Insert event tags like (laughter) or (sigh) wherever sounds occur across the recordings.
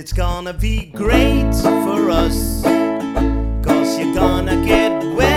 it's gonna be great for us. Cause you're gonna get well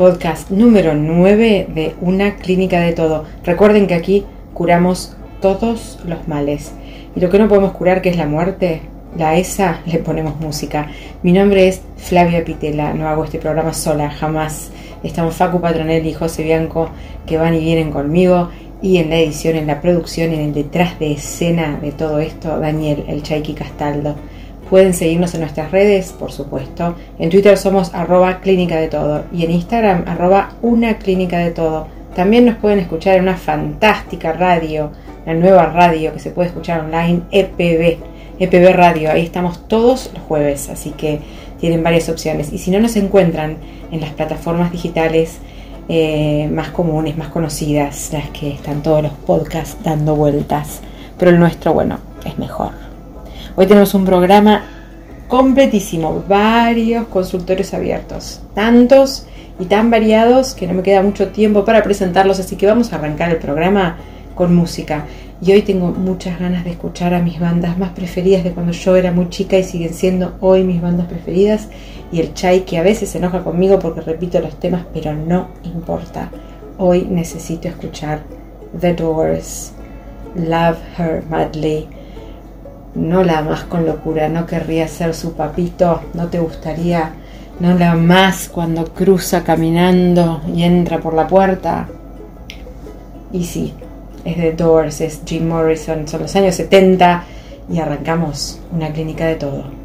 podcast número 9 de Una Clínica de Todo. Recuerden que aquí curamos todos los males. Y lo que no podemos curar, que es la muerte, la esa, (laughs) le ponemos música. Mi nombre es Flavia Pitela, no hago este programa sola, jamás. Estamos Facu Patronel y José Bianco, que van y vienen conmigo. Y en la edición, en la producción, en el detrás de escena de todo esto, Daniel, el Chaiki Castaldo. Pueden seguirnos en nuestras redes, por supuesto. En Twitter somos arroba clínica de todo y en Instagram arroba una clínica de todo. También nos pueden escuchar en una fantástica radio, la nueva radio que se puede escuchar online, EPB, EPB Radio. Ahí estamos todos los jueves, así que tienen varias opciones. Y si no nos encuentran en las plataformas digitales eh, más comunes, más conocidas, las que están todos los podcasts dando vueltas, pero el nuestro, bueno, es mejor. Hoy tenemos un programa completísimo, varios consultorios abiertos, tantos y tan variados que no me queda mucho tiempo para presentarlos, así que vamos a arrancar el programa con música. Y hoy tengo muchas ganas de escuchar a mis bandas más preferidas de cuando yo era muy chica y siguen siendo hoy mis bandas preferidas. Y el Chai que a veces se enoja conmigo porque repito los temas, pero no importa. Hoy necesito escuchar The Doors, Love Her Madly. No la amas con locura, no querría ser su papito, no te gustaría, no la amas cuando cruza caminando y entra por la puerta. Y sí, es The Doors, es Jim Morrison, son los años 70 y arrancamos una clínica de todo.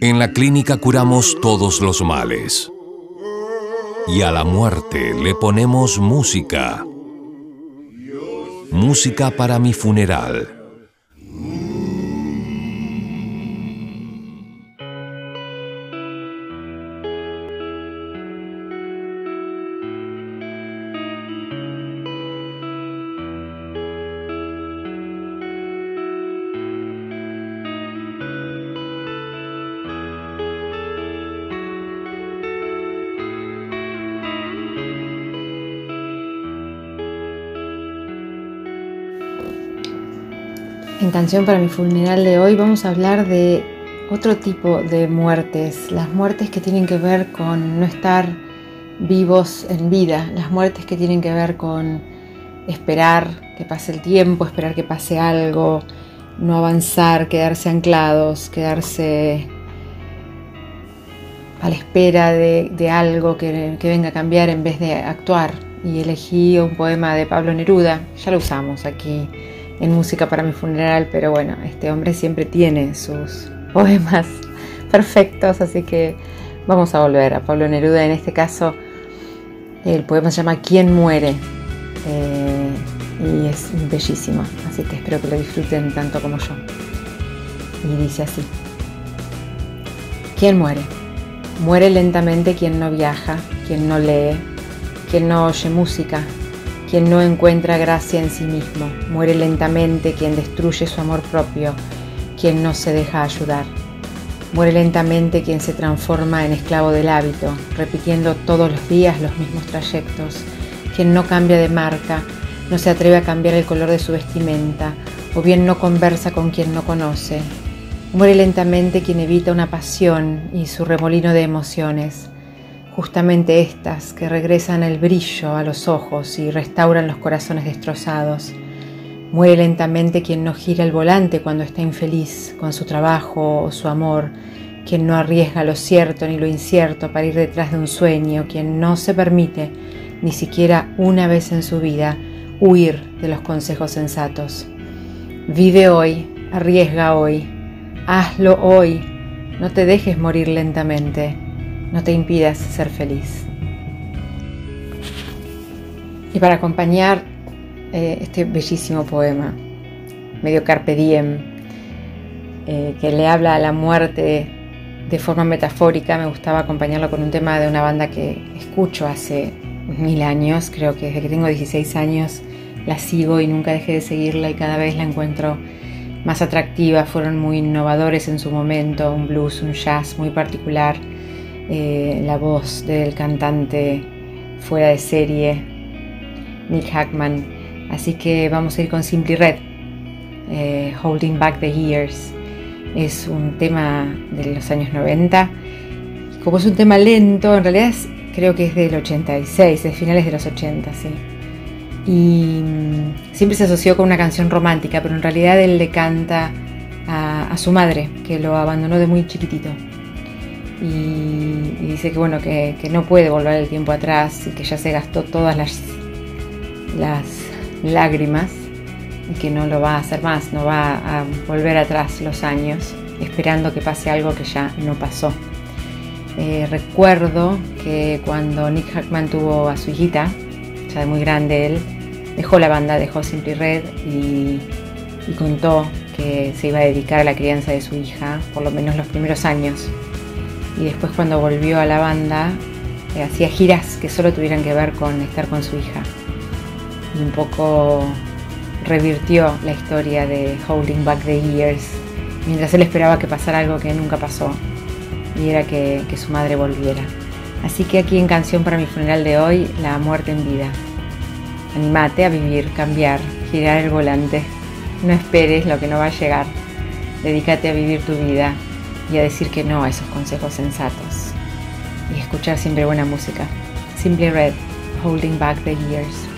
En la clínica curamos todos los males. Y a la muerte le ponemos música. Música para mi funeral. Canción para mi funeral de hoy vamos a hablar de otro tipo de muertes, las muertes que tienen que ver con no estar vivos en vida, las muertes que tienen que ver con esperar que pase el tiempo, esperar que pase algo, no avanzar, quedarse anclados, quedarse a la espera de, algo que venga a cambiar en vez de actuar. Y elegí un poema de Pablo Neruda, ya lo usamos aquí en música para mi funeral, pero bueno, este hombre siempre tiene sus poemas (laughs) perfectos, así que vamos a volver a Pablo Neruda. En este caso, el poema se llama ¿Quién muere? Eh, y es bellísimo, así que espero que lo disfruten tanto como yo. Y dice así, ¿quién muere? Muere lentamente quien no viaja, quien no lee, quien no oye música, quien no encuentra gracia en sí mismo, muere lentamente quien destruye su amor propio, quien no se deja ayudar. Muere lentamente quien se transforma en esclavo del hábito, repitiendo todos los días los mismos trayectos, quien no cambia de marca, no se atreve a cambiar el color de su vestimenta, o bien no conversa con quien no conoce. Muere lentamente quien evita una pasión y su remolino de emociones, justamente estas que regresan el brillo a los ojos y restauran los corazones destrozados. Muere lentamente quien no gira el volante cuando está infeliz con su trabajo o su amor, quien no arriesga lo cierto ni lo incierto para ir detrás de un sueño, quien no se permite, ni siquiera una vez en su vida, huir de los consejos sensatos. Vive hoy, arriesga hoy, hazlo hoy, no te dejes morir lentamente no te impidas ser feliz. Y para acompañar eh, este bellísimo poema, medio carpe diem, eh, que le habla a la muerte de forma metafórica, me gustaba acompañarlo con un tema de una banda que escucho hace mil años, creo que desde que tengo 16 años la sigo y nunca dejé de seguirla y cada vez la encuentro más atractiva, fueron muy innovadores en su momento, un blues, un jazz muy particular eh, la voz del cantante fuera de serie, Nick Hackman. Así que vamos a ir con Simply Red, eh, Holding Back the Years. Es un tema de los años 90. Como es un tema lento, en realidad creo que es del 86, de finales de los 80, sí. Y mm, siempre se asoció con una canción romántica, pero en realidad él le canta a su madre, que lo abandonó de muy chiquitito y, dice que bueno que, no puede volver el tiempo atrás y que ya se gastó todas las, las lágrimas y que no lo va a hacer más, no va a volver atrás los años esperando que pase algo que ya no pasó. Eh, recuerdo que cuando Nick Hackman tuvo a su hijita, ya de muy grande él, dejó la banda, dejó Simply Red y, y contó que se iba a dedicar a la crianza de su hija por lo menos los primeros años y después cuando volvió a la banda eh, hacía giras que solo tuvieran que ver con estar con su hija. Y un poco revirtió la historia de Holding Back the Years, mientras él esperaba que pasara algo que nunca pasó, y era que, que su madre volviera. Así que aquí en Canción para mi funeral de hoy, La muerte en vida. Animate a vivir, cambiar, girar el volante. No esperes lo que no va a llegar. Dedícate a vivir tu vida y a decir que no a esos consejos sensatos y escuchar siempre buena música. Simply Red, Holding Back the Years. Holding back the years,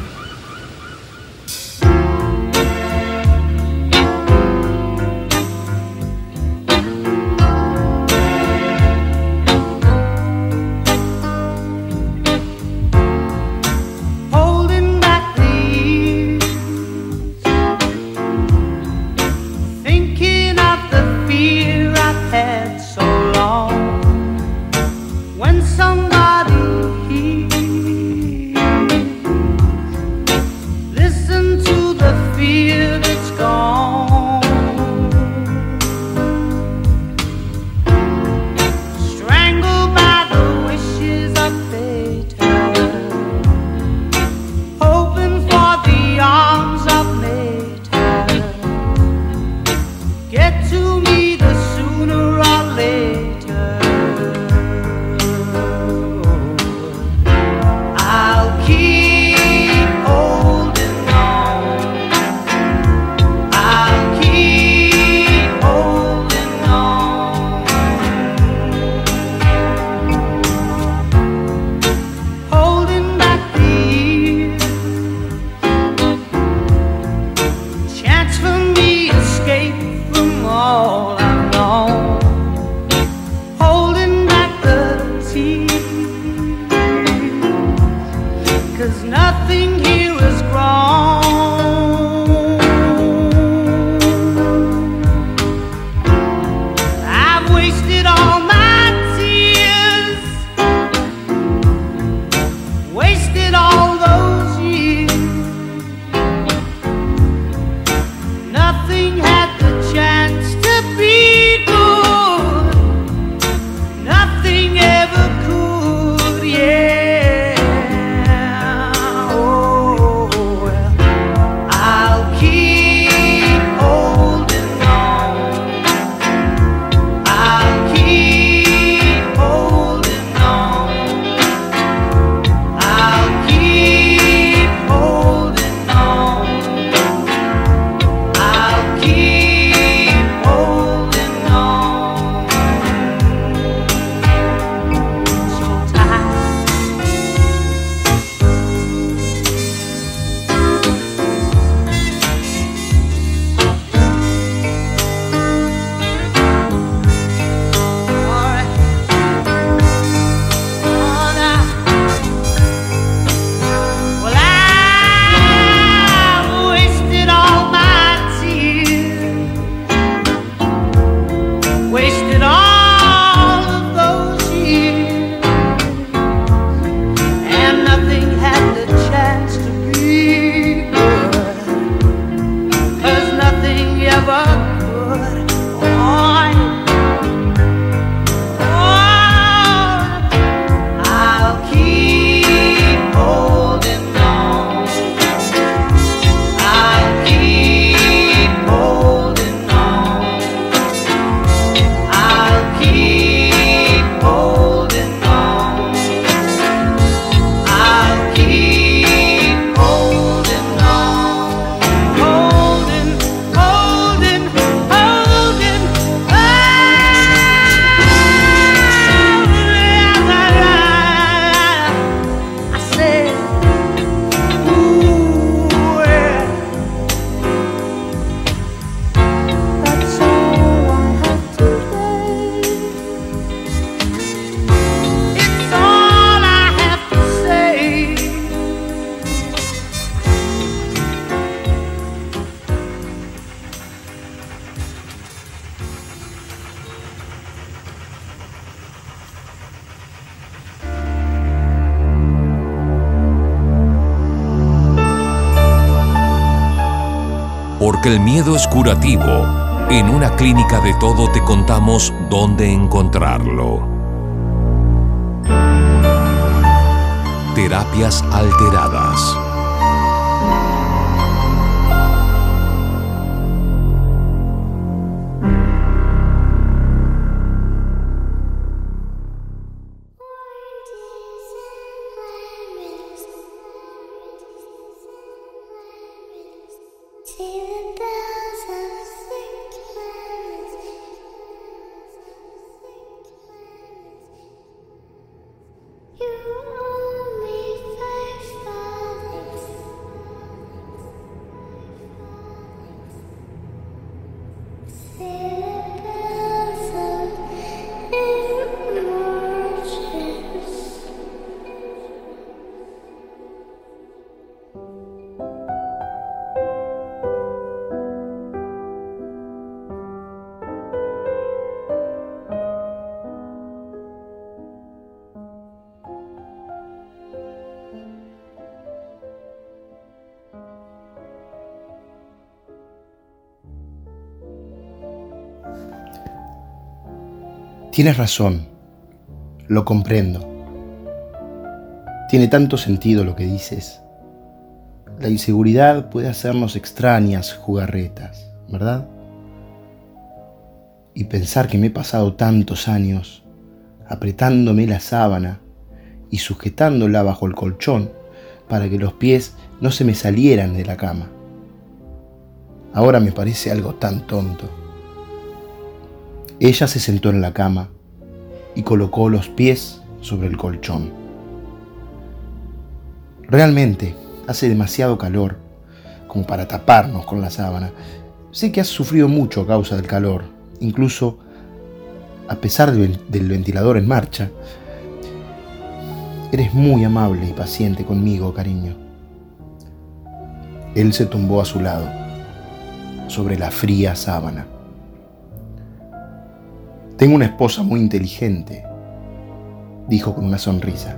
El miedo es curativo. En una clínica de todo te contamos dónde encontrarlo. Terapias alteradas. you. Tienes razón, lo comprendo. Tiene tanto sentido lo que dices. La inseguridad puede hacernos extrañas jugarretas, ¿verdad? Y pensar que me he pasado tantos años apretándome la sábana y sujetándola bajo el colchón para que los pies no se me salieran de la cama. Ahora me parece algo tan tonto. Ella se sentó en la cama y colocó los pies sobre el colchón. Realmente hace demasiado calor como para taparnos con la sábana. Sé que has sufrido mucho a causa del calor, incluso a pesar del, ventilador en marcha. Eres muy amable y paciente conmigo, cariño. Él se tumbó a su lado, sobre la fría sábana. Tengo una esposa muy inteligente, dijo con una sonrisa.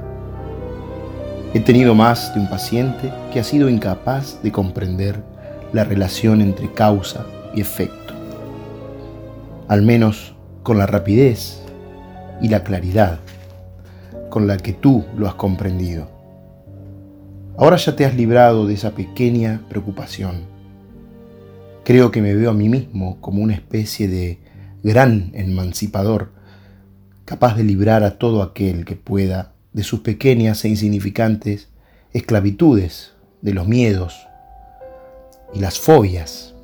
He tenido más de un paciente que ha sido incapaz de comprender la relación entre causa y efecto, al menos con la rapidez y la claridad con la que tú lo has comprendido. Ahora ya te has librado de esa pequeña preocupación. Creo que me veo a mí mismo como una especie de gran emancipador, capaz de librar a todo aquel que pueda de sus pequeñas e insignificantes esclavitudes, de los miedos y las fobias.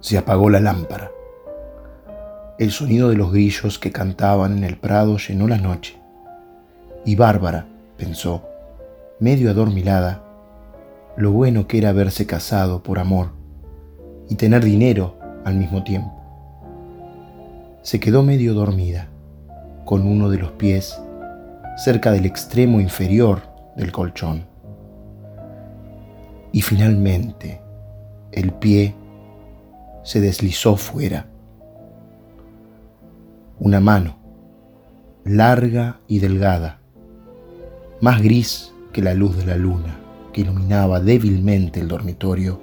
Se apagó la lámpara. El sonido de los grillos que cantaban en el prado llenó la noche. Y Bárbara pensó, medio adormilada, lo bueno que era haberse casado por amor y tener dinero al mismo tiempo. Se quedó medio dormida con uno de los pies cerca del extremo inferior del colchón. Y finalmente el pie se deslizó fuera. Una mano, larga y delgada, más gris que la luz de la luna que iluminaba débilmente el dormitorio,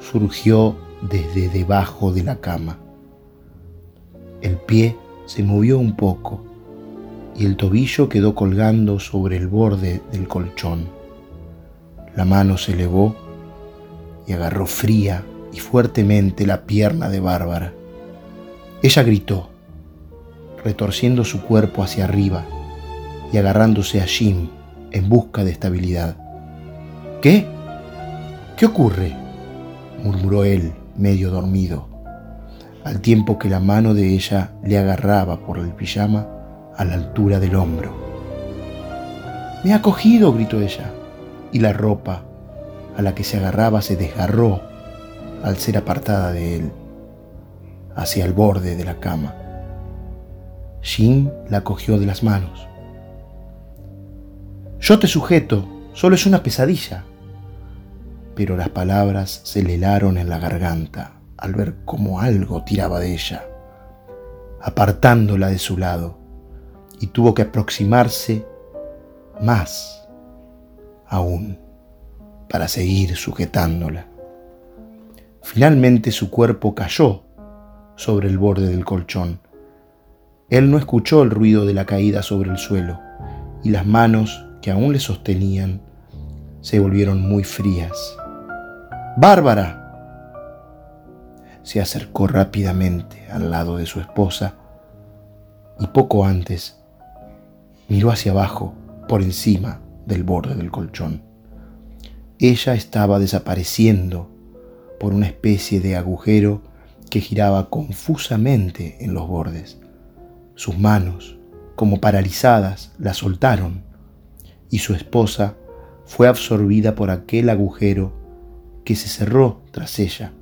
surgió desde debajo de la cama. El pie se movió un poco y el tobillo quedó colgando sobre el borde del colchón. La mano se elevó y agarró fría y fuertemente la pierna de Bárbara. Ella gritó, retorciendo su cuerpo hacia arriba y agarrándose a Jim en busca de estabilidad. ¿Qué? ¿Qué ocurre? murmuró él, medio dormido al tiempo que la mano de ella le agarraba por el pijama a la altura del hombro. Me ha cogido, gritó ella, y la ropa a la que se agarraba se desgarró al ser apartada de él, hacia el borde de la cama. Jim la cogió de las manos. Yo te sujeto, solo es una pesadilla. Pero las palabras se le helaron en la garganta al ver cómo algo tiraba de ella, apartándola de su lado, y tuvo que aproximarse más aún para seguir sujetándola. Finalmente su cuerpo cayó sobre el borde del colchón. Él no escuchó el ruido de la caída sobre el suelo y las manos que aún le sostenían se volvieron muy frías. Bárbara, se acercó rápidamente al lado de su esposa y poco antes miró hacia abajo por encima del borde del colchón. Ella estaba desapareciendo por una especie de agujero que giraba confusamente en los bordes. Sus manos, como paralizadas, la soltaron y su esposa fue absorbida por aquel agujero que se cerró tras ella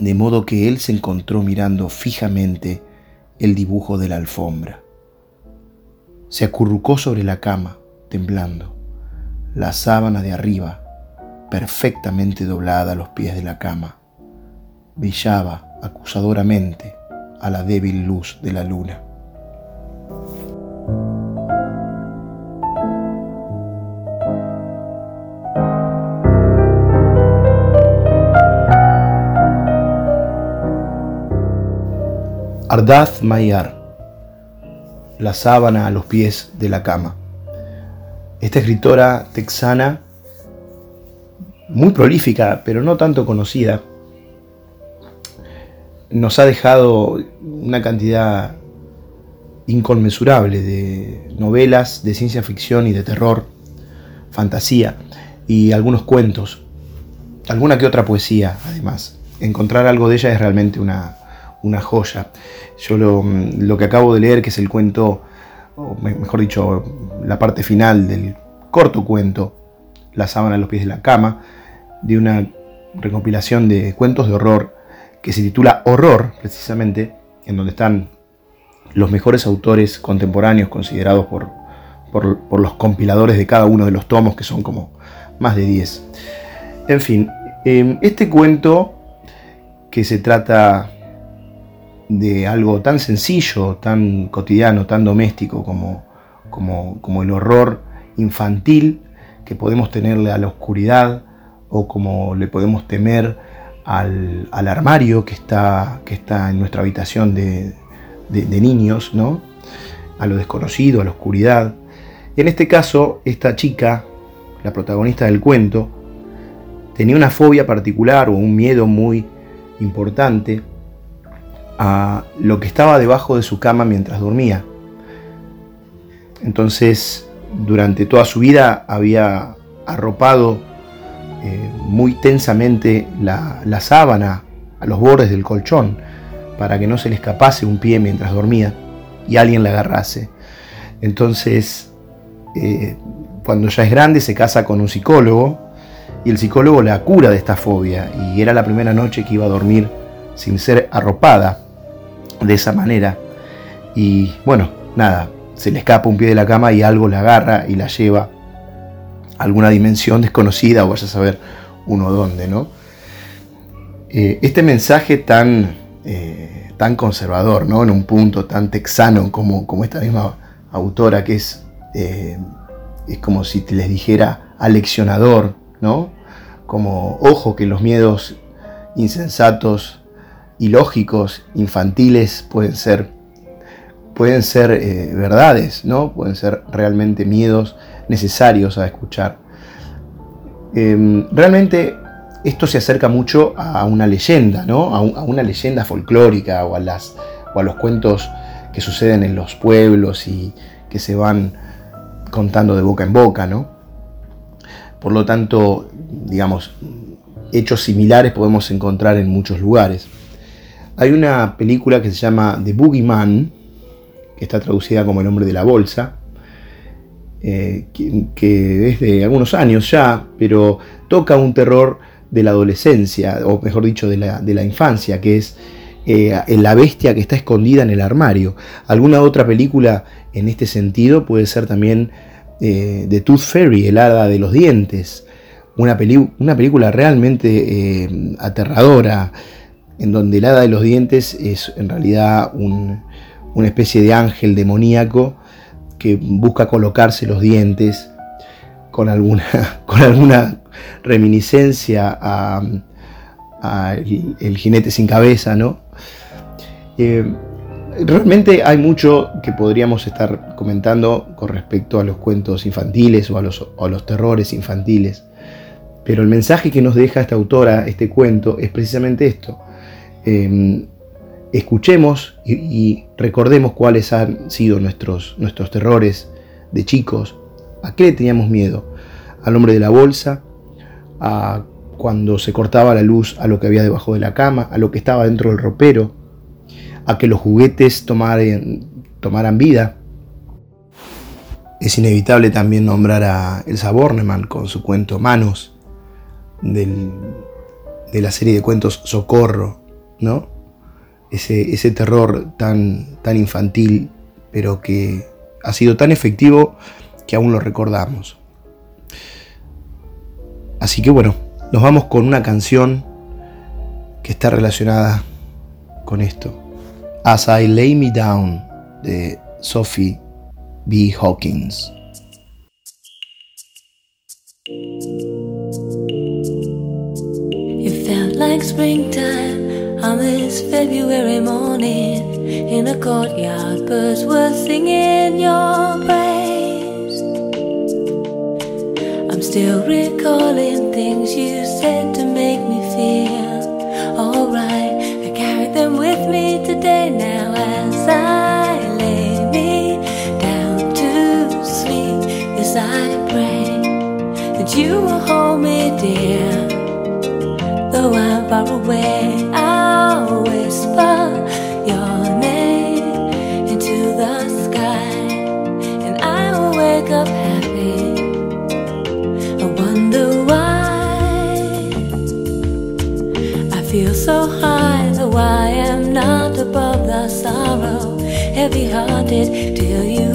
de modo que él se encontró mirando fijamente el dibujo de la alfombra. Se acurrucó sobre la cama, temblando. La sábana de arriba, perfectamente doblada a los pies de la cama, brillaba acusadoramente a la débil luz de la luna. Ardath Mayar, La sábana a los pies de la cama. Esta escritora texana, muy prolífica, pero no tanto conocida, nos ha dejado una cantidad inconmensurable de novelas de ciencia ficción y de terror, fantasía y algunos cuentos, alguna que otra poesía además. Encontrar algo de ella es realmente una, una joya. Yo lo, lo que acabo de leer, que es el cuento, o me- mejor dicho, la parte final del corto cuento, La sábana a los pies de la cama, de una recopilación de cuentos de horror que se titula Horror, precisamente, en donde están los mejores autores contemporáneos considerados por, por, los compiladores de cada uno de los tomos, que son como más de 10. En fin, eh, este cuento que se trata de algo tan sencillo, tan cotidiano, tan doméstico como, como, el horror infantil que podemos tenerle a la oscuridad o como le podemos temer al, al armario que está, que está en nuestra habitación de, de- de niños, ¿no? a lo desconocido, a la oscuridad. En este caso, esta chica, la protagonista del cuento, tenía una fobia particular o un miedo muy importante a lo que estaba debajo de su cama mientras dormía. Entonces, durante toda su vida había arropado eh, muy tensamente la, sábana a los bordes del colchón para que no se le escapase un pie mientras dormía y alguien la agarrase. Entonces, eh, cuando ya es grande, se casa con un psicólogo y el psicólogo la cura de esta fobia y era la primera noche que iba a dormir sin ser arropada de esa manera. Y bueno, nada, se le escapa un pie de la cama y algo la agarra y la lleva a alguna dimensión desconocida o vaya a saber uno dónde, ¿no? Eh, este mensaje tan, eh, tan conservador, ¿no? En un punto tan texano como, como esta misma autora que es, eh, es como si te les dijera aleccionador, ¿no? Como, ojo que los miedos insensatos, ilógicos, infantiles pueden ser, pueden ser eh, verdades, ¿no? Pueden ser realmente miedos necesarios a escuchar. Eh, realmente esto se acerca mucho a una leyenda, ¿no? A, a una leyenda folclórica o a, las, o a los cuentos que suceden en los pueblos y que se van contando de boca en boca, ¿no? Por lo tanto, digamos, hechos similares podemos encontrar en muchos lugares. Hay una película que se llama The Boogeyman, que está traducida como El hombre de la bolsa, eh, que, es de algunos años ya, pero toca un terror de la adolescencia, o mejor dicho, de la, de la infancia, que es eh, la bestia que está escondida en el armario. Alguna otra película en este sentido puede ser también eh, The Tooth Fairy, el hada de los dientes, una, una película realmente aterradora, en donde el hada de los dientes es en realidad un- una especie de ángel demoníaco que busca colocarse los dientes con alguna, (laughs) con alguna reminiscencia a, el jinete sin cabeza, ¿no? Eh, realmente hay mucho que podríamos estar comentando con respecto a los cuentos infantiles o a los, o a los terrores infantiles. Pero el mensaje que nos deja esta autora, este cuento, es precisamente esto. Eh, escuchemos y, recordemos cuáles han sido nuestros, nuestros terrores de chicos, a qué le teníamos miedo, al hombre de la bolsa, a cuando se cortaba la luz, a lo que había debajo de la cama, a lo que estaba dentro del ropero, a que los juguetes tomaran, tomaran vida. Es inevitable también nombrar a Elsa Bornemann con su cuento Manos, de la serie de cuentos Socorro, ¿no? Ese, ese terror tan, tan infantil, pero que ha sido tan efectivo que aún lo recordamos. Así que bueno, nos vamos con una canción que está relacionada con esto. As I Lay Me Down de Sophie B. Hawkins. on this February morning in a courtyard, birds were singing your praise. I'm still recalling things you said to make me feel alright. I carry them with me today now as I lay me down to sleep. As I pray that you will hold me dear, though I'm far away. sorrow, heavy hearted till you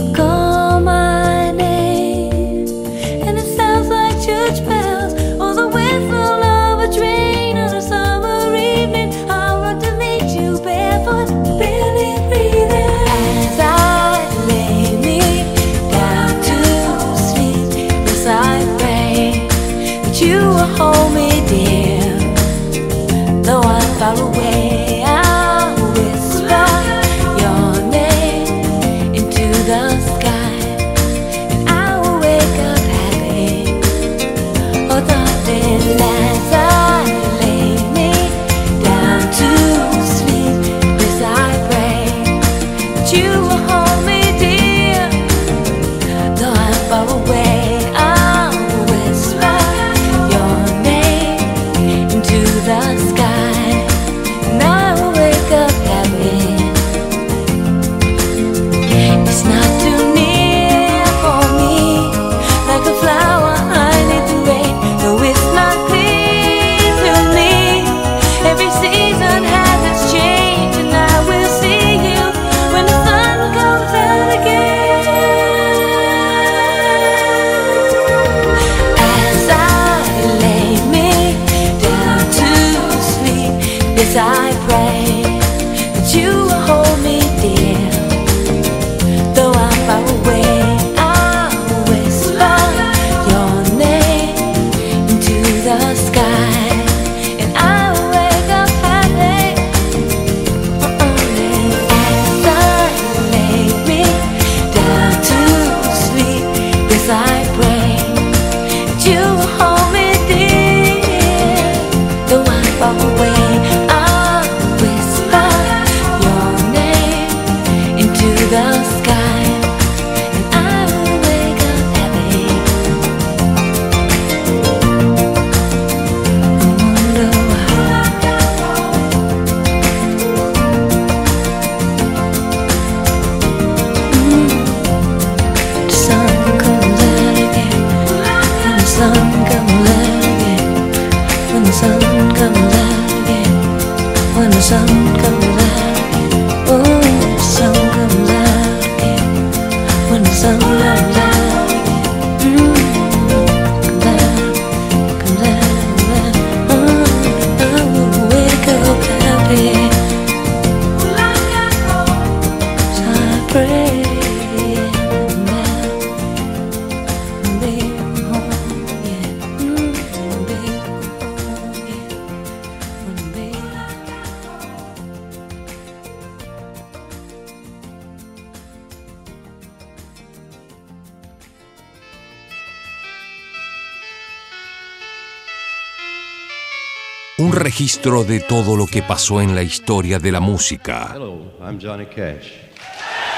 un registro de todo lo que pasó en la historia de la música.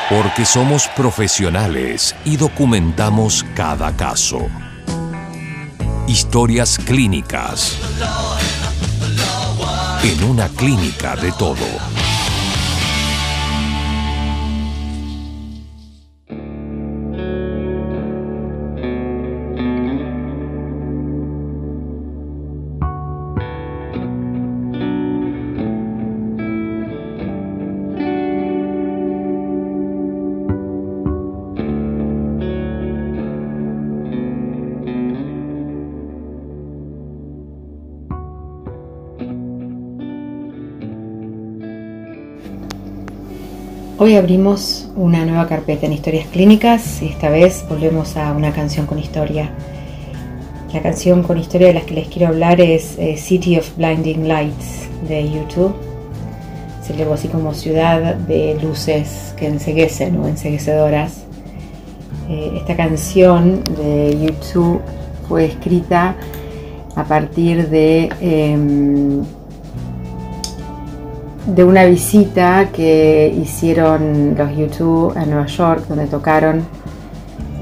Porque somos profesionales y documentamos cada caso. Historias clínicas. En una clínica de todo. Abrimos una nueva carpeta en historias clínicas y esta vez volvemos a una canción con historia. La canción con historia de la que les quiero hablar es eh, City of Blinding Lights de YouTube. Se llevó así como ciudad de luces que enseguecen o enseguecedoras. Eh, esta canción de YouTube fue escrita a partir de em, de una visita que hicieron los YouTube a Nueva York, donde tocaron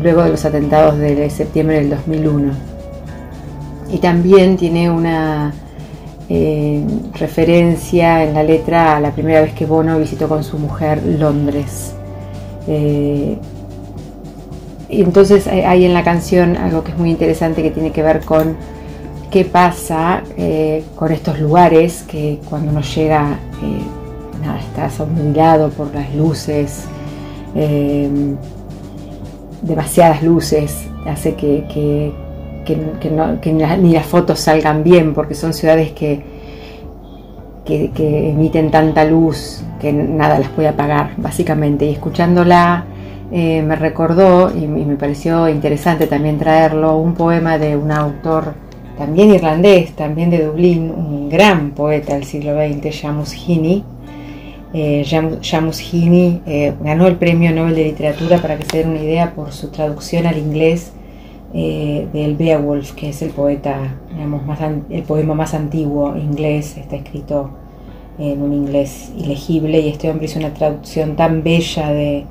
luego de los atentados de septiembre del 2001. Y también tiene una eh, referencia en la letra a la primera vez que Bono visitó con su mujer Londres. Eh, y entonces hay en la canción algo que es muy interesante que tiene que ver con qué pasa eh, con estos lugares que cuando uno llega, eh, nada, estás obnubilado por las luces, eh, demasiadas luces, hace que, que- ni la- ni las fotos salgan bien, porque son ciudades que, que, emiten tanta luz que nada las puede apagar, básicamente. Y escuchándola eh, me recordó y me pareció interesante también traerlo un poema de un autor también irlandés, también de Dublín, un gran poeta del siglo XX, Shamus Heaney. Eh, Jam- Shamus Heaney eh, ganó el premio Nobel de Literatura, para que se den una idea, por su traducción al inglés eh, del Beowulf, que es el poeta, digamos, el poema más antiguo inglés, está escrito en un inglés ilegible y este hombre hizo una traducción tan bella de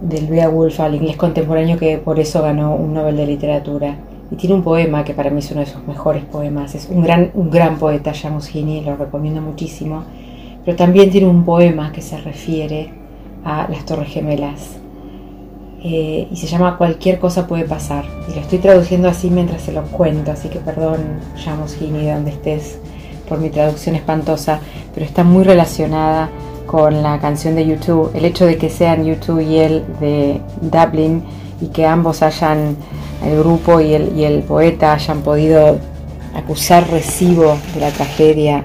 del Beowulf al inglés contemporáneo que por eso ganó un Nobel de Literatura. Y tiene un poema que para mí es uno de sus mejores poemas. Es un gran, un gran poeta, lo recomiendo muchísimo. Pero también tiene un poema que se refiere a las Torres Gemelas. Eh, y se llama Cualquier cosa puede pasar. Y lo estoy traduciendo así mientras se lo cuento, así que perdón, Heaney, de donde estés, por mi traducción espantosa, pero está muy relacionada con la canción de YouTube. El hecho de que sean YouTube y él de Dublin y que ambos hayan, el grupo y el, poeta hayan podido acusar recibo de la tragedia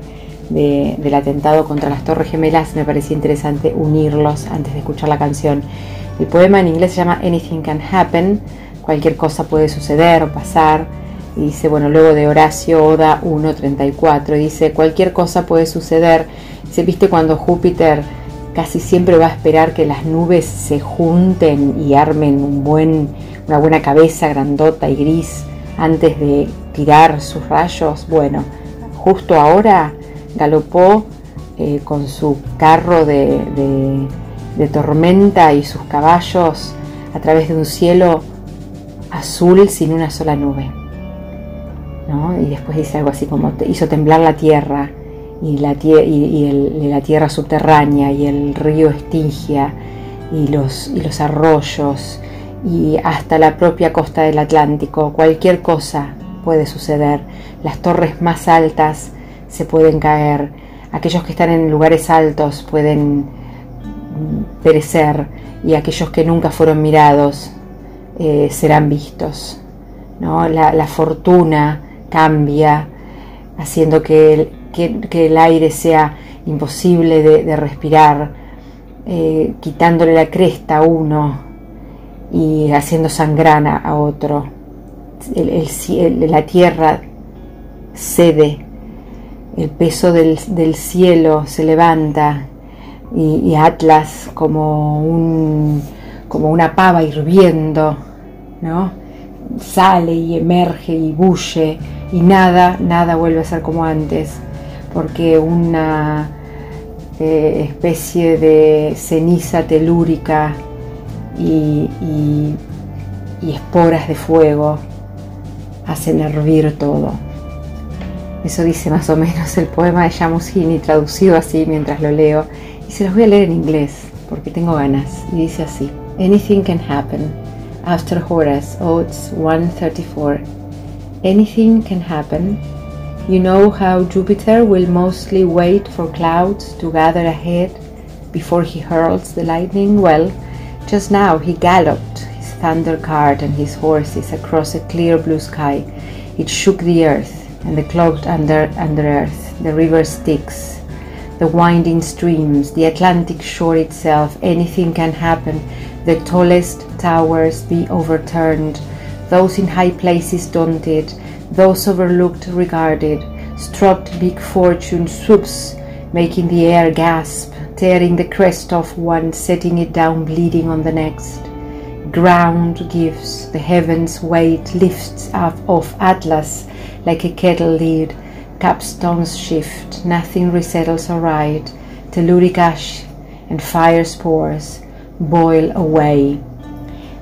de- del atentado contra las Torres Gemelas, me parecía interesante unirlos antes de escuchar la canción. El poema en inglés se llama Anything Can Happen, cualquier cosa puede suceder o pasar. Y dice, bueno, luego de Horacio, Oda 1.34, dice, cualquier cosa puede suceder. Se viste cuando Júpiter casi siempre va a esperar que las nubes se junten y armen un buen, una buena cabeza grandota y gris antes de tirar sus rayos. Bueno, justo ahora galopó eh, con su carro de, de- tormenta y sus caballos a través de un cielo azul sin una sola nube. ¿no? Y después dice algo así como hizo temblar la tierra y la, y la tierra subterránea y el río Estigia y los, y los arroyos y hasta la propia costa del Atlántico. Cualquier cosa puede suceder. Las torres más altas se pueden caer. Aquellos que están en lugares altos pueden mm, perecer y aquellos que nunca fueron mirados eh, serán vistos. ¿no? La, la fortuna cambia, haciendo que el, que- el aire sea imposible de, de respirar, eh, quitándole la cresta a uno y haciendo sangrar a- otro. El- el la tierra cede, el peso del, del cielo se levanta y, y Atlas como, un, como una pava hirviendo, ¿no? sale y emerge y bulle y nada, nada vuelve a ser como antes, porque una eh, especie de ceniza telúrica y, esporas de fuego hacen hervir todo. Eso dice más o menos el poema de Shamusini, traducido así mientras lo leo. Y se los voy a leer en inglés, porque tengo ganas. Y dice así: Anything can happen. After Horace, Odes 134. Anything can happen. You know how Jupiter will mostly wait for clouds to gather ahead before he hurls the lightning? Well, just now he galloped his thunder cart and his horses across a clear blue sky. It shook the earth and the clogged under, under earth, the river Styx, the winding streams, the Atlantic shore itself. Anything can happen. The tallest towers be overturned, those in high places daunted, those overlooked regarded. Strut big fortune swoops, making the air gasp, tearing the crest off one, setting it down bleeding on the next. Ground gives, the heavens weight lifts up off Atlas like a kettle lid, capstones shift, nothing resettles aright, telluric ash and fire spores boil away.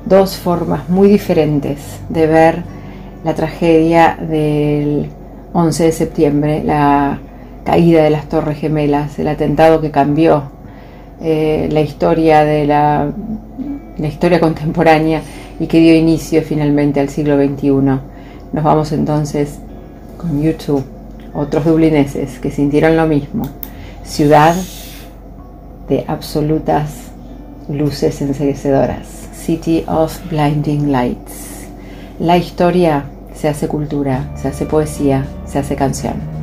Dos formas muy diferentes de ver la tragedia del 11 de septiembre, la caída de las Torres Gemelas, el atentado que cambió eh, la historia de la, historia contemporánea y que dio inicio finalmente al siglo XXI. Nos vamos entonces con YouTube, otros dublineses que sintieron lo mismo. Ciudad de absolutas luces enseguecedoras. City of Blinding Lights. La historia se hace cultura, se hace poesía, se hace canción.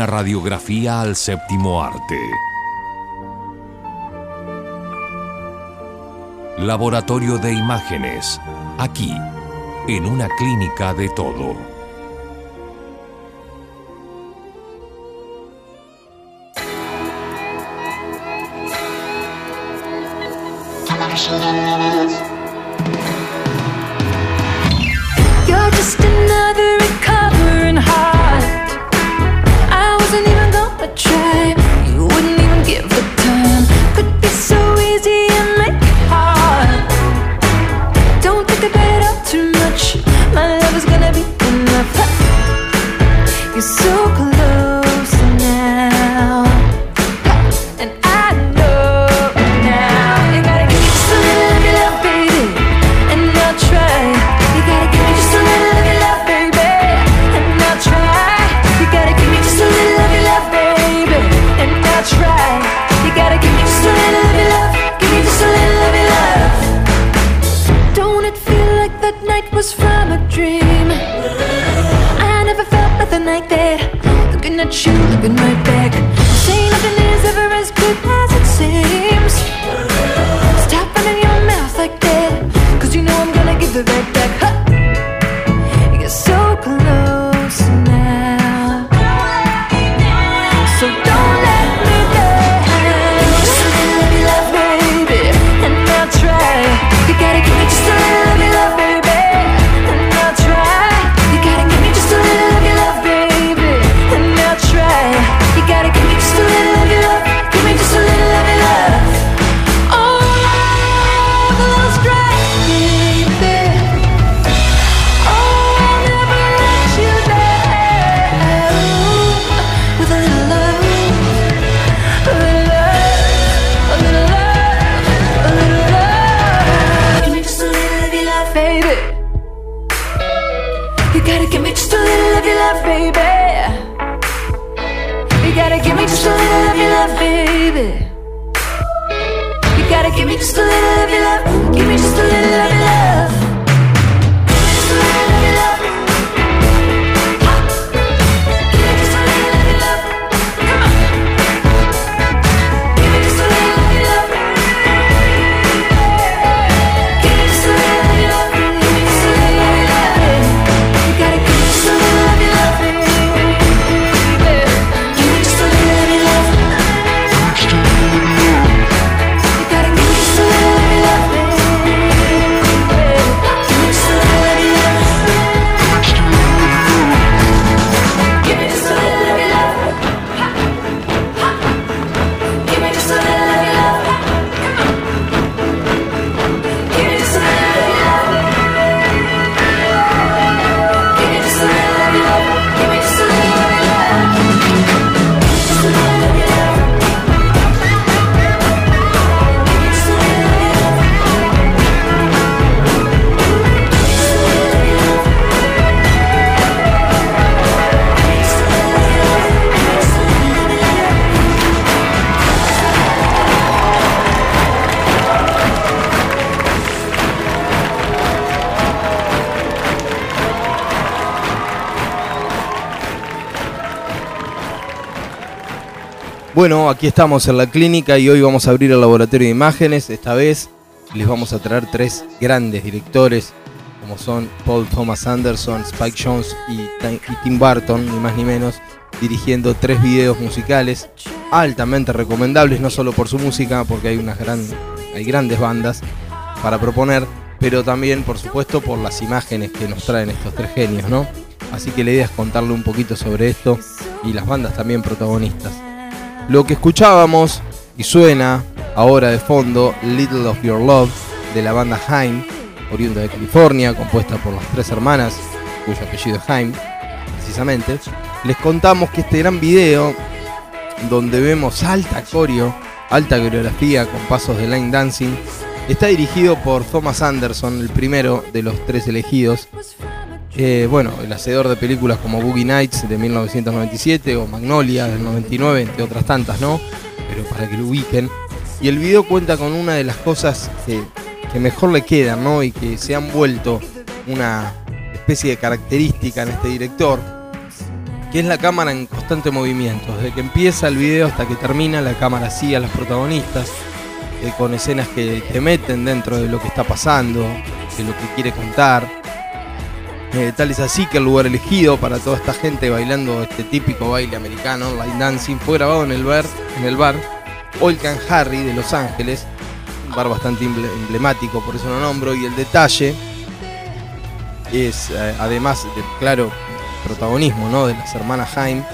Una radiografía al séptimo arte. Laboratorio de imágenes. Aquí, en una clínica de todo. Bueno, aquí estamos en la clínica y hoy vamos a abrir el laboratorio de imágenes. Esta vez les vamos a traer tres grandes directores, como son Paul Thomas Anderson, Spike Jones y, Ti- y Tim Burton, ni más ni menos, dirigiendo tres videos musicales altamente recomendables, no solo por su música, porque hay unas hay grandes bandas para proponer, pero también, por supuesto, por las imágenes que nos traen estos tres genios, ¿no? Así que la idea es contarle un poquito sobre esto y las bandas también protagonistas. Lo que escuchábamos y suena ahora de fondo, Little of Your Love, de la banda Haim, oriunda de California, compuesta por las tres hermanas, cuyo apellido es Haim, precisamente. Les contamos que este gran video, donde vemos alta coreo, alta coreografía con pasos de line dancing, está dirigido por Thomas Anderson, el primero de los tres elegidos. Eh, bueno, el hacedor de películas como Boogie Nights de 1997 o Magnolia del 99, entre otras tantas, ¿no? Pero para que lo ubiquen. Y el video cuenta con una de las cosas que, que mejor le quedan, ¿no? Y que se han vuelto una especie de característica en este director. que es la cámara en constante movimiento. Desde que empieza el video hasta que termina, la cámara sigue a los protagonistas, eh, con escenas que te meten dentro de lo que está pasando, de lo que quiere contar. Eh, tal es así que el lugar elegido para toda esta gente bailando este típico baile americano, line dancing, fue grabado en el bar, en el bar Oil Can Harry de Los Ángeles, un bar bastante emble- emblemático, por eso lo nombro, y el detalle es, eh, además del claro protagonismo ¿no? de las hermanas Haim, eh,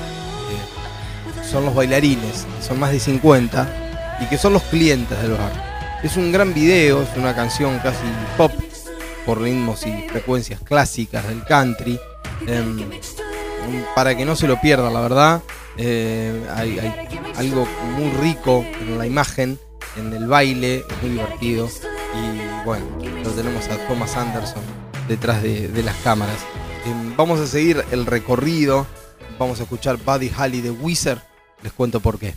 son los bailarines, son más de 50, y que son los clientes del bar. Es un gran video, es una canción casi pop, por ritmos y frecuencias clásicas del country. em, para que no se lo pierdan, la verdad, eh, hay, algo muy rico en la imagen, en el baile, es muy divertido. Y bueno, lo tenemos a Thomas Anderson detrás de, las cámaras. Em, vamos a seguir el recorrido, vamos a escuchar Buddy Holly de Wizard, les cuento por qué.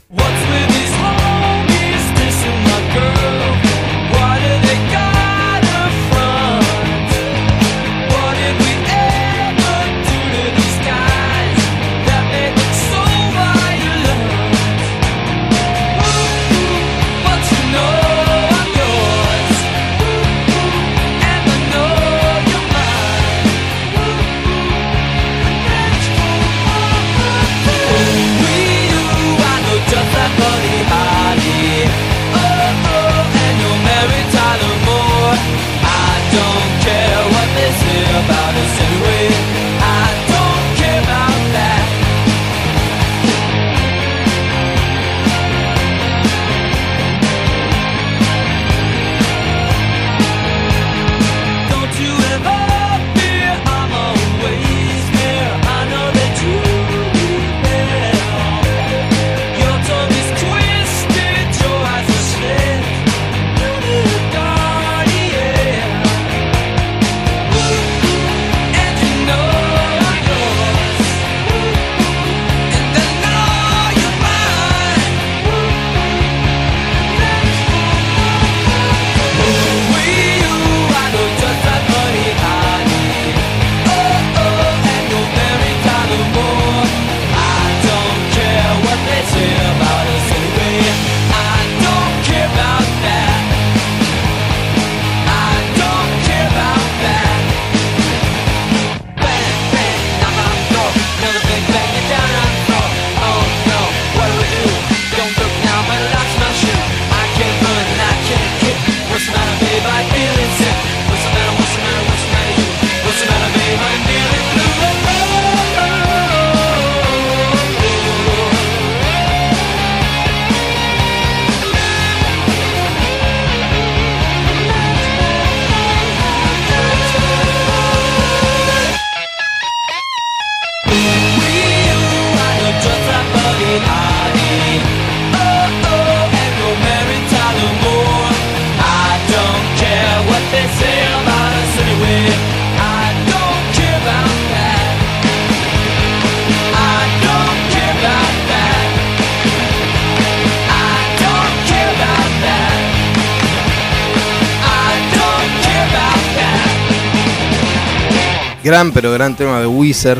Gran pero gran tema de Wizard,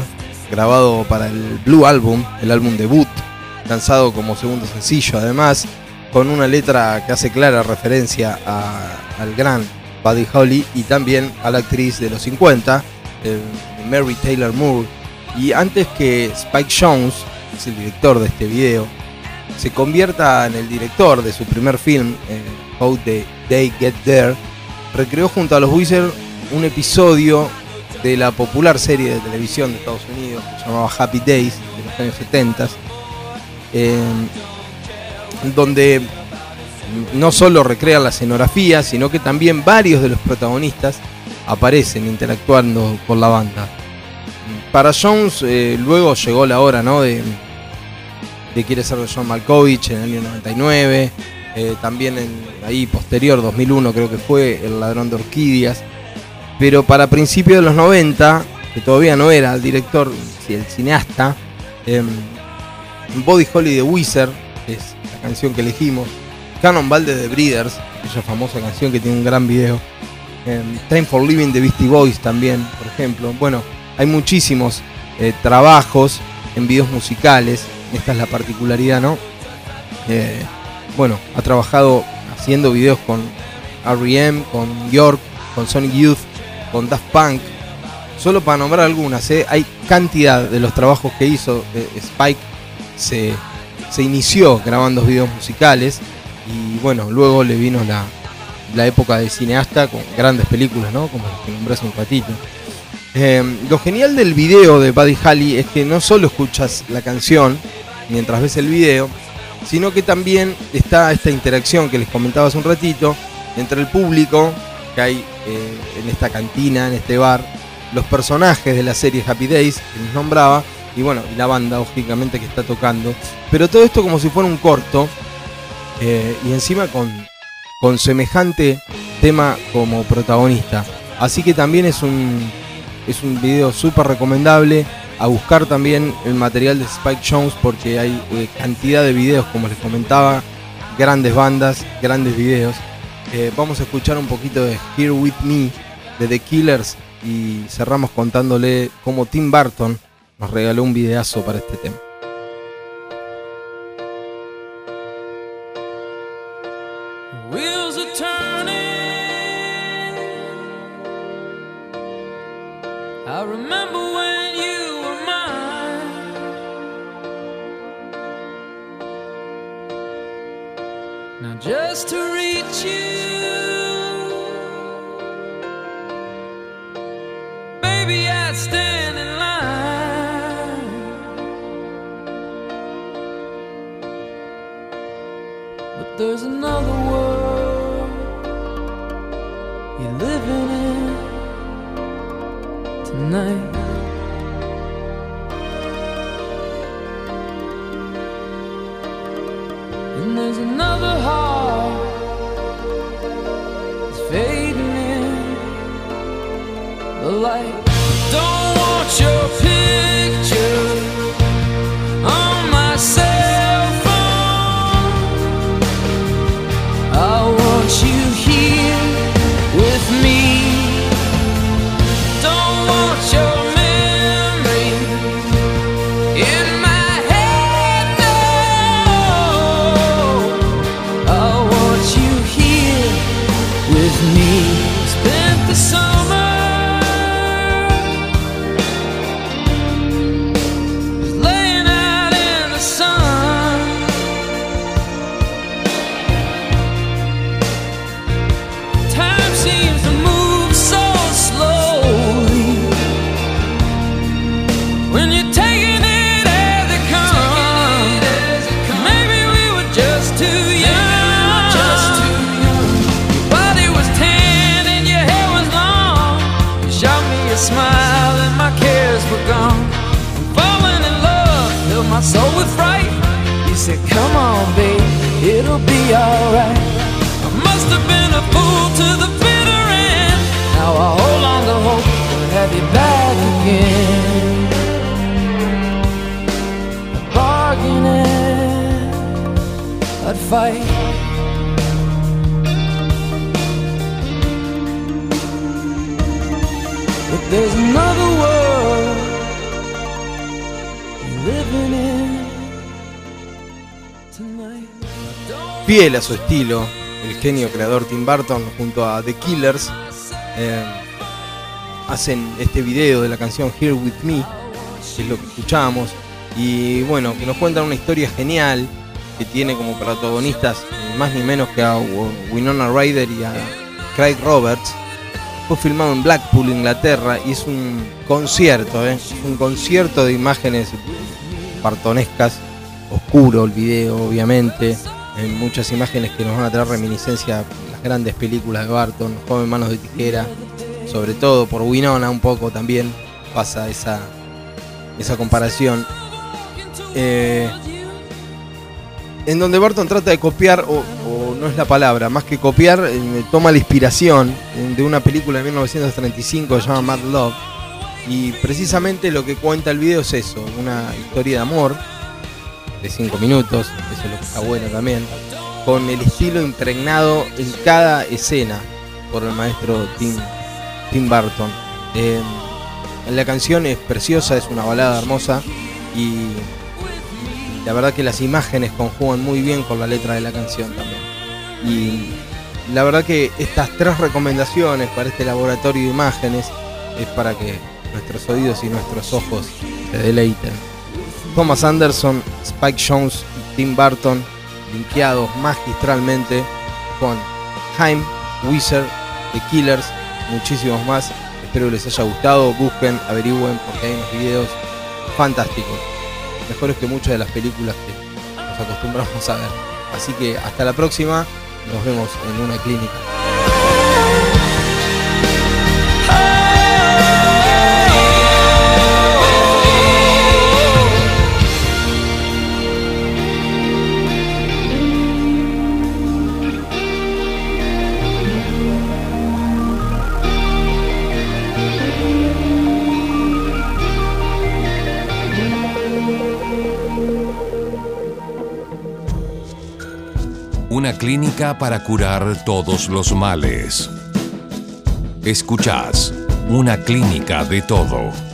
grabado para el Blue Album, el álbum debut, lanzado como segundo sencillo además, con una letra que hace clara referencia a- al gran Buddy Holly y también a la actriz de los 50, eh, Mary Taylor Moore. Y antes que Spike Jones, que es el director de este video, se convierta en el director de su primer film, eh, How the They Get There, recreó junto a los Wizards un episodio de la popular serie de televisión de Estados Unidos que se llamaba Happy Days de los años 70, eh, donde no solo recrean la escenografía, sino que también varios de los protagonistas aparecen interactuando con la banda. Para Jones eh, luego llegó la hora ¿no? de, de Quiere ser de John Malkovich en el año 99, eh, también ahí posterior, 2001 creo que fue, El ladrón de orquídeas, pero para principios de los 90, que todavía no era el director, sí, el cineasta, em, Body Holly de Wizard, es la canción que elegimos, Canon Balde de Breeders, aquella famosa canción que tiene un gran video, em, Time for Living de Beastie Boys también, por ejemplo. Bueno, hay muchísimos eh, trabajos en videos musicales. Esta es la particularidad, ¿no? Eh, bueno, ha trabajado haciendo videos con R.E.M., con York, con Sonic Youth, con Daft Punk. Solo para nombrar algunas, ¿eh? hay cantidad de los trabajos que hizo. eh, Spike se, inició grabando videos musicales y bueno, luego le vino la, la época de cineasta con grandes películas, ¿no? Como las que nombré hace un. Eh, lo genial del video de Buddy Holly es que no solo escuchas la canción mientras ves el video, sino que también está esta interacción que les comentaba hace un ratito entre el público que hay eh, en esta cantina, en este bar, los personajes de la serie Happy Days que les nombraba y bueno, y la banda lógicamente que está tocando, pero todo esto como si fuera un corto eh, y encima con, con semejante tema como protagonista. Así que también es un, es un video súper recomendable. A buscar también el material de Spike Jones porque hay eh, cantidad de videos, como les comentaba, grandes bandas, grandes videos. Eh, vamos a escuchar un poquito de Here With Me de The Killers y cerramos contándole cómo Tim Burton nos regaló un videazo para este tema. Another world you're living in tonight. And there's another heart that's fading in the light. Don't want your picture fight. Fiel a su estilo, el genio creador Tim Burton junto a The Killers eh, hacen este video de la canción Here With Me, que es lo que escuchamos, y bueno, que nos cuentan una historia genial que tiene como protagonistas ni más ni menos que a Winona Ryder y a Craig Roberts. Fue filmado en Blackpool, Inglaterra, y es un concierto, ¿eh? Un concierto de imágenes partonescas, oscuro el video, obviamente, en muchas imágenes que nos van a traer reminiscencia a las grandes películas de Barton, Joven Manos de Tijera, sobre todo por Winona un poco también pasa esa, esa comparación. Eh, en donde Barton trata de copiar, o, no es la palabra, más que copiar, eh, toma la inspiración eh, de una película de 1935 que se llama Mad Love. Y precisamente lo que cuenta el video es eso, una historia de amor de 5 minutos, eso es lo que está bueno también, con el estilo impregnado en cada escena por el maestro Tim, Tim Burton. Eh, la canción es preciosa, es una balada hermosa y la verdad que las imágenes conjugan muy bien con la letra de la canción también. Y la verdad que estas tres recomendaciones para este laboratorio de imágenes es para que nuestros oídos y nuestros ojos se deleiten. Thomas Anderson, Spike Jones y Tim Burton, linkeados magistralmente con Haim, Wizard, The Killers, muchísimos más. Espero les haya gustado, busquen, averigüen porque hay unos videos fantásticos. Mejores que muchas de las películas que nos acostumbramos a ver. Así que hasta la próxima, nos vemos en una clínica. Una clínica para curar todos los males. Escuchás, una clínica de todo.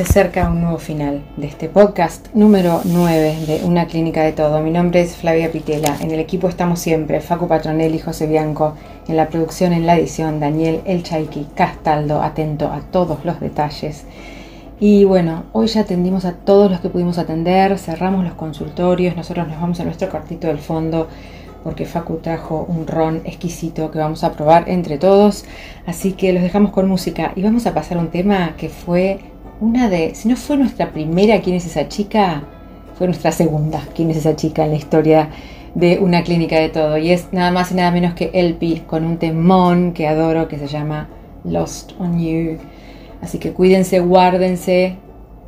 Se acerca un nuevo final de este podcast número 9 de Una Clínica de Todo. Mi nombre es Flavia Pitela. En el equipo estamos siempre Facu Patronelli José Bianco. En la producción, en la edición, Daniel El Chaiki Castaldo, atento a todos los detalles. Y bueno, hoy ya atendimos a todos los que pudimos atender, cerramos los consultorios, nosotros nos vamos a nuestro cuartito del fondo porque Facu trajo un ron exquisito que vamos a probar entre todos. Así que los dejamos con música y vamos a pasar a un tema que fue una de, si no fue nuestra primera ¿Quién es esa chica? Fue nuestra segunda ¿Quién es esa chica? en la historia de una clínica de todo. Y es nada más y nada menos que LP con un temón que adoro que se llama Lost on You. Así que cuídense, guárdense.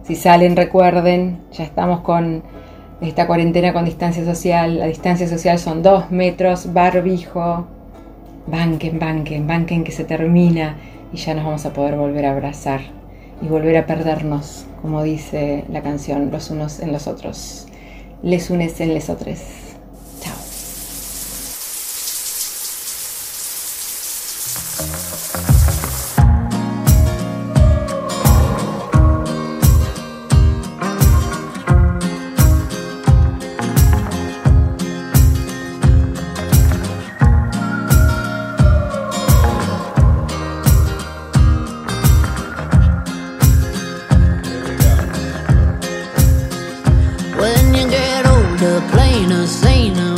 Si salen, recuerden, ya estamos con esta cuarentena con distancia social. La distancia social son dos metros, barbijo. Banquen, banquen, banquen que se termina y ya nos vamos a poder volver a abrazar y volver a perdernos, como dice la canción, los unos en los otros. Les unes en les otros. Zena, no.